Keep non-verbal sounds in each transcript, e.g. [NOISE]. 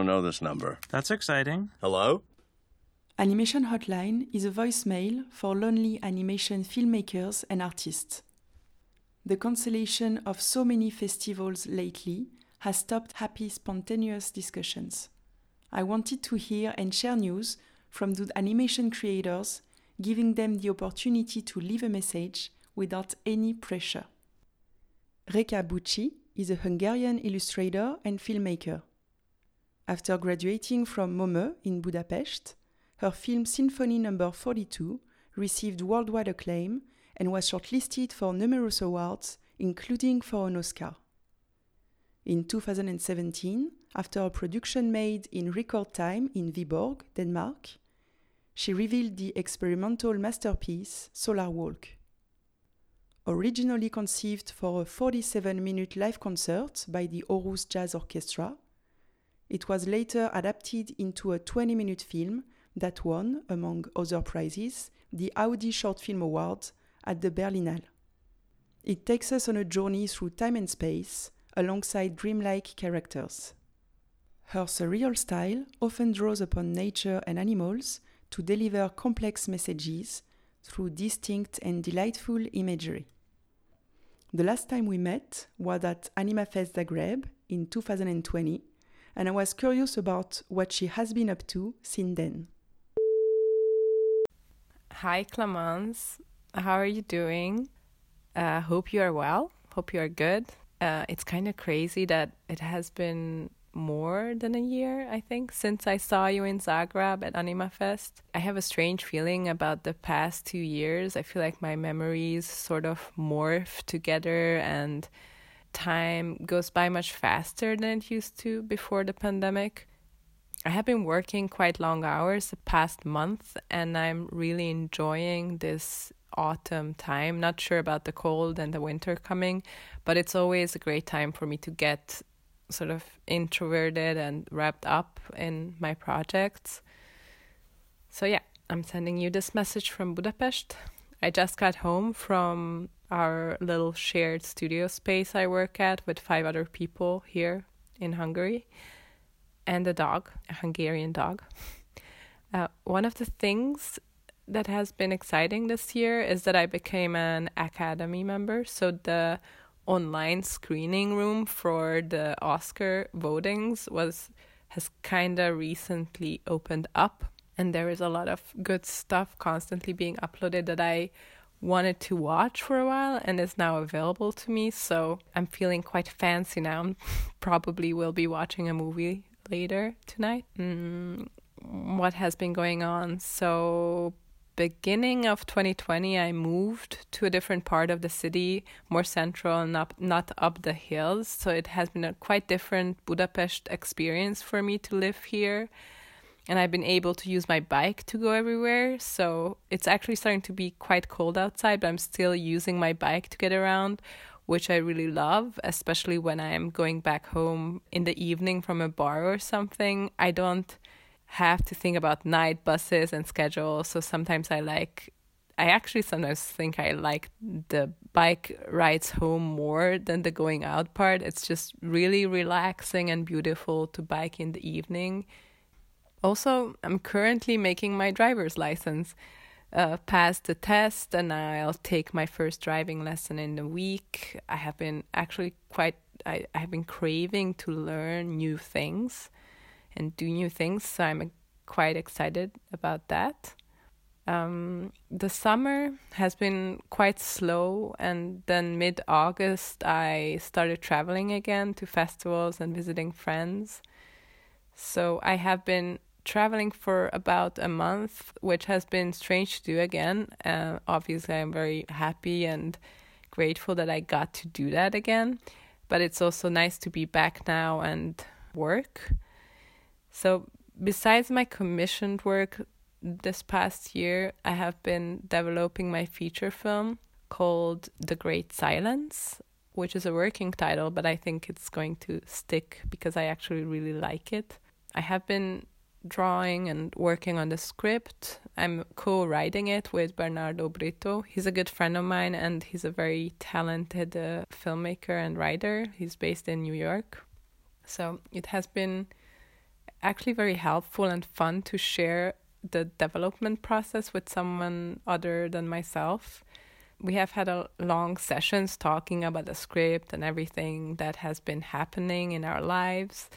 don't know this number. That's exciting. Hello? Animation Hotline is a voicemail for lonely animation filmmakers and artists. The cancellation of so many festivals lately has stopped happy, spontaneous discussions. I wanted to hear and share news from the animation creators, giving them the opportunity to leave a message without any pressure. Reka Bucsi is a Hungarian illustrator and filmmaker. After graduating from MOME in Budapest, her film Symphony No. 42 received worldwide acclaim and was shortlisted for numerous awards, including for an Oscar. In 2017, after a production made in record time in Viborg, Denmark, she revealed the experimental masterpiece Solar Walk. Originally conceived for a 47 minute live concert by the Aarhus Jazz Orchestra, it was later adapted into a 20 minute film that won, among other prizes, the Audi Short Film Award at the Berlinale. It takes us on a journey through time and space alongside dreamlike characters. Her surreal style often draws upon nature and animals to deliver complex messages through distinct and delightful imagery. The last time we met was at AnimaFest Zagreb in 2020, and I was curious about what she has been up to since then. Hi, Clemence. How are you doing? Uh, hope you are well. Hope you are good. Uh, it's kind of crazy that it has been more than a year, I think, since I saw you in Zagreb at AnimaFest. I have a strange feeling about the past two years. I feel like my memories sort of morph together and time goes by much faster than it used to before the pandemic. I have been working quite long hours the past month and I'm really enjoying this autumn time. Not sure about the cold and the winter coming, but it's always a great time for me to get sort of introverted and wrapped up in my projects. So, yeah, I'm sending you this message from Budapest. I just got home from our little shared studio space I work at with five other people here in Hungary and a dog, a Hungarian dog. [LAUGHS] Uh, one of the things that has been exciting this year is that I became an academy member. So the online screening room for the Oscar votings was has kind of recently opened up and there is a lot of good stuff constantly being uploaded that I wanted to watch for a while and is now available to me so I'm feeling quite fancy now. [LAUGHS] Probably will be watching a movie later tonight. Mm, what has been going on? So, beginning of 2020, I moved to a different part of the city, more central and up, not up the hills. So, it has been a quite different Budapest experience for me to live here. And I've been able to use my bike to go everywhere. So, it's actually starting to be quite cold outside, but I'm still using my bike to get around which I really love, especially when I'm going back home in the evening from a bar or something. I don't have to think about night buses and schedules. So sometimes I like, I actually sometimes think I like the bike rides home more than the going out part. It's just really relaxing and beautiful to bike in the evening. Also, I'm currently making my driver's license uh, pass the test and I'll take my first driving lesson in a week. I have been actually quite, I, I have been craving to learn new things and do new things, so I'm quite excited about that. Um, the summer has been quite slow, and then mid August, I started traveling again to festivals and visiting friends. So I have been traveling for about a month, which has been strange to do again. Uh, obviously, I'm very happy and grateful that I got to do that again. But it's also nice to be back now and work. So, besides my commissioned work this past year, I have been developing my feature film called The Great Silence, which is a working title, but I think it's going to stick because I actually really like it. I have been drawing and working on the script. I'm co writing it with Bernardo Britto. He's a good friend of mine and he's a very talented uh, filmmaker and writer. He's based in New York. So it has been actually very helpful and fun to share the development process with someone other than myself. We have had a long sessions talking about the script and everything that has been happening in our lives,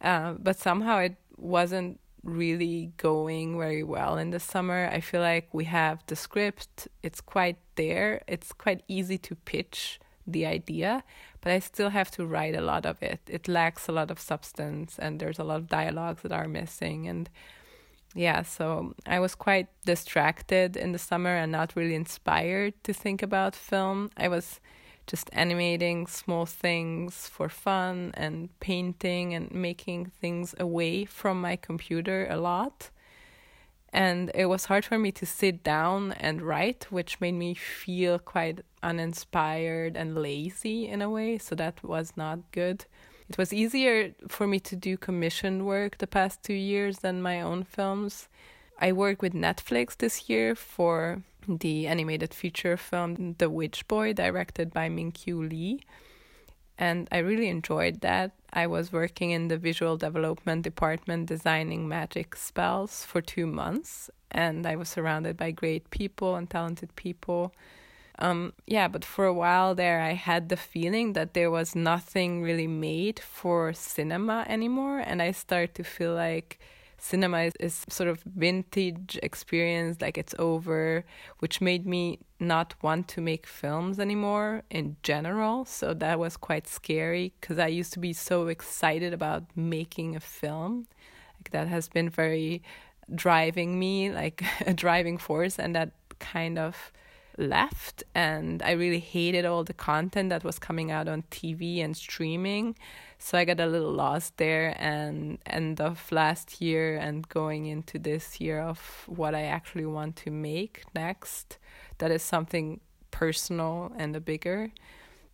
uh, but somehow it wasn't really going very well in the summer. I feel like we have the script, it's quite there, it's quite easy to pitch the idea, but I still have to write a lot of it. It lacks a lot of substance and there's a lot of dialogues that are missing and yeah, so I was quite distracted in the summer and not really inspired to think about film. I was just animating small things for fun and painting and making things away from my computer a lot. And it was hard for me to sit down and write, which made me feel quite uninspired and lazy in a way. So that was not good. It was easier for me to do commission work the past two years than my own films. I worked with Netflix this year for the animated feature film The Witch Boy, directed by Min Kyu Lee. And I really enjoyed that. I was working in the visual development department designing magic spells for two months, and I was surrounded by great people and talented people. Um, yeah, but for a while there, I had the feeling that there was nothing really made for cinema anymore, and I started to feel like cinema is, is sort of vintage experience like it's over which made me not want to make films anymore in general. So that was quite scary because i used to be so excited about making a film. Like that has been very driving me like [LAUGHS] a driving force and that kind of left and I really hated all the content that was coming out on TV and streaming. So I got a little lost there and end of last year and going into this year of what I actually want to make next. That is something personal and a bigger.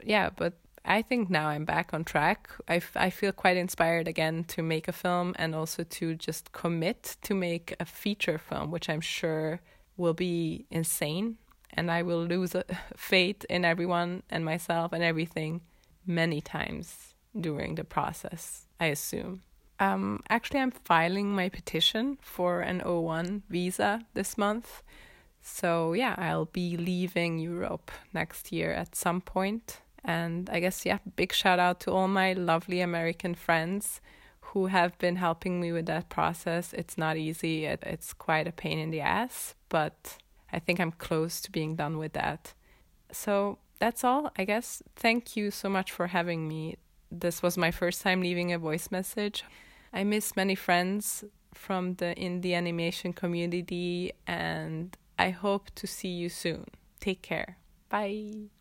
Yeah, but I think now I'm back on track. I, I feel quite inspired again to make a film and also to just commit to make a feature film, which I'm sure will be insane and I will lose faith in everyone and myself and everything many times during the process, I assume. Um, actually, I'm filing my petition for an O1 visa this month. So, yeah, I'll be leaving Europe next year at some point. And I guess, yeah, big shout out to all my lovely American friends who have been helping me with that process. It's not easy, it, it's quite a pain in the ass, but I think I'm close to being done with that. So that's all, I guess. Thank you so much for having me. This was my first time leaving a voice message. I miss many friends from the indie animation community and I hope to see you soon. Take care. Bye.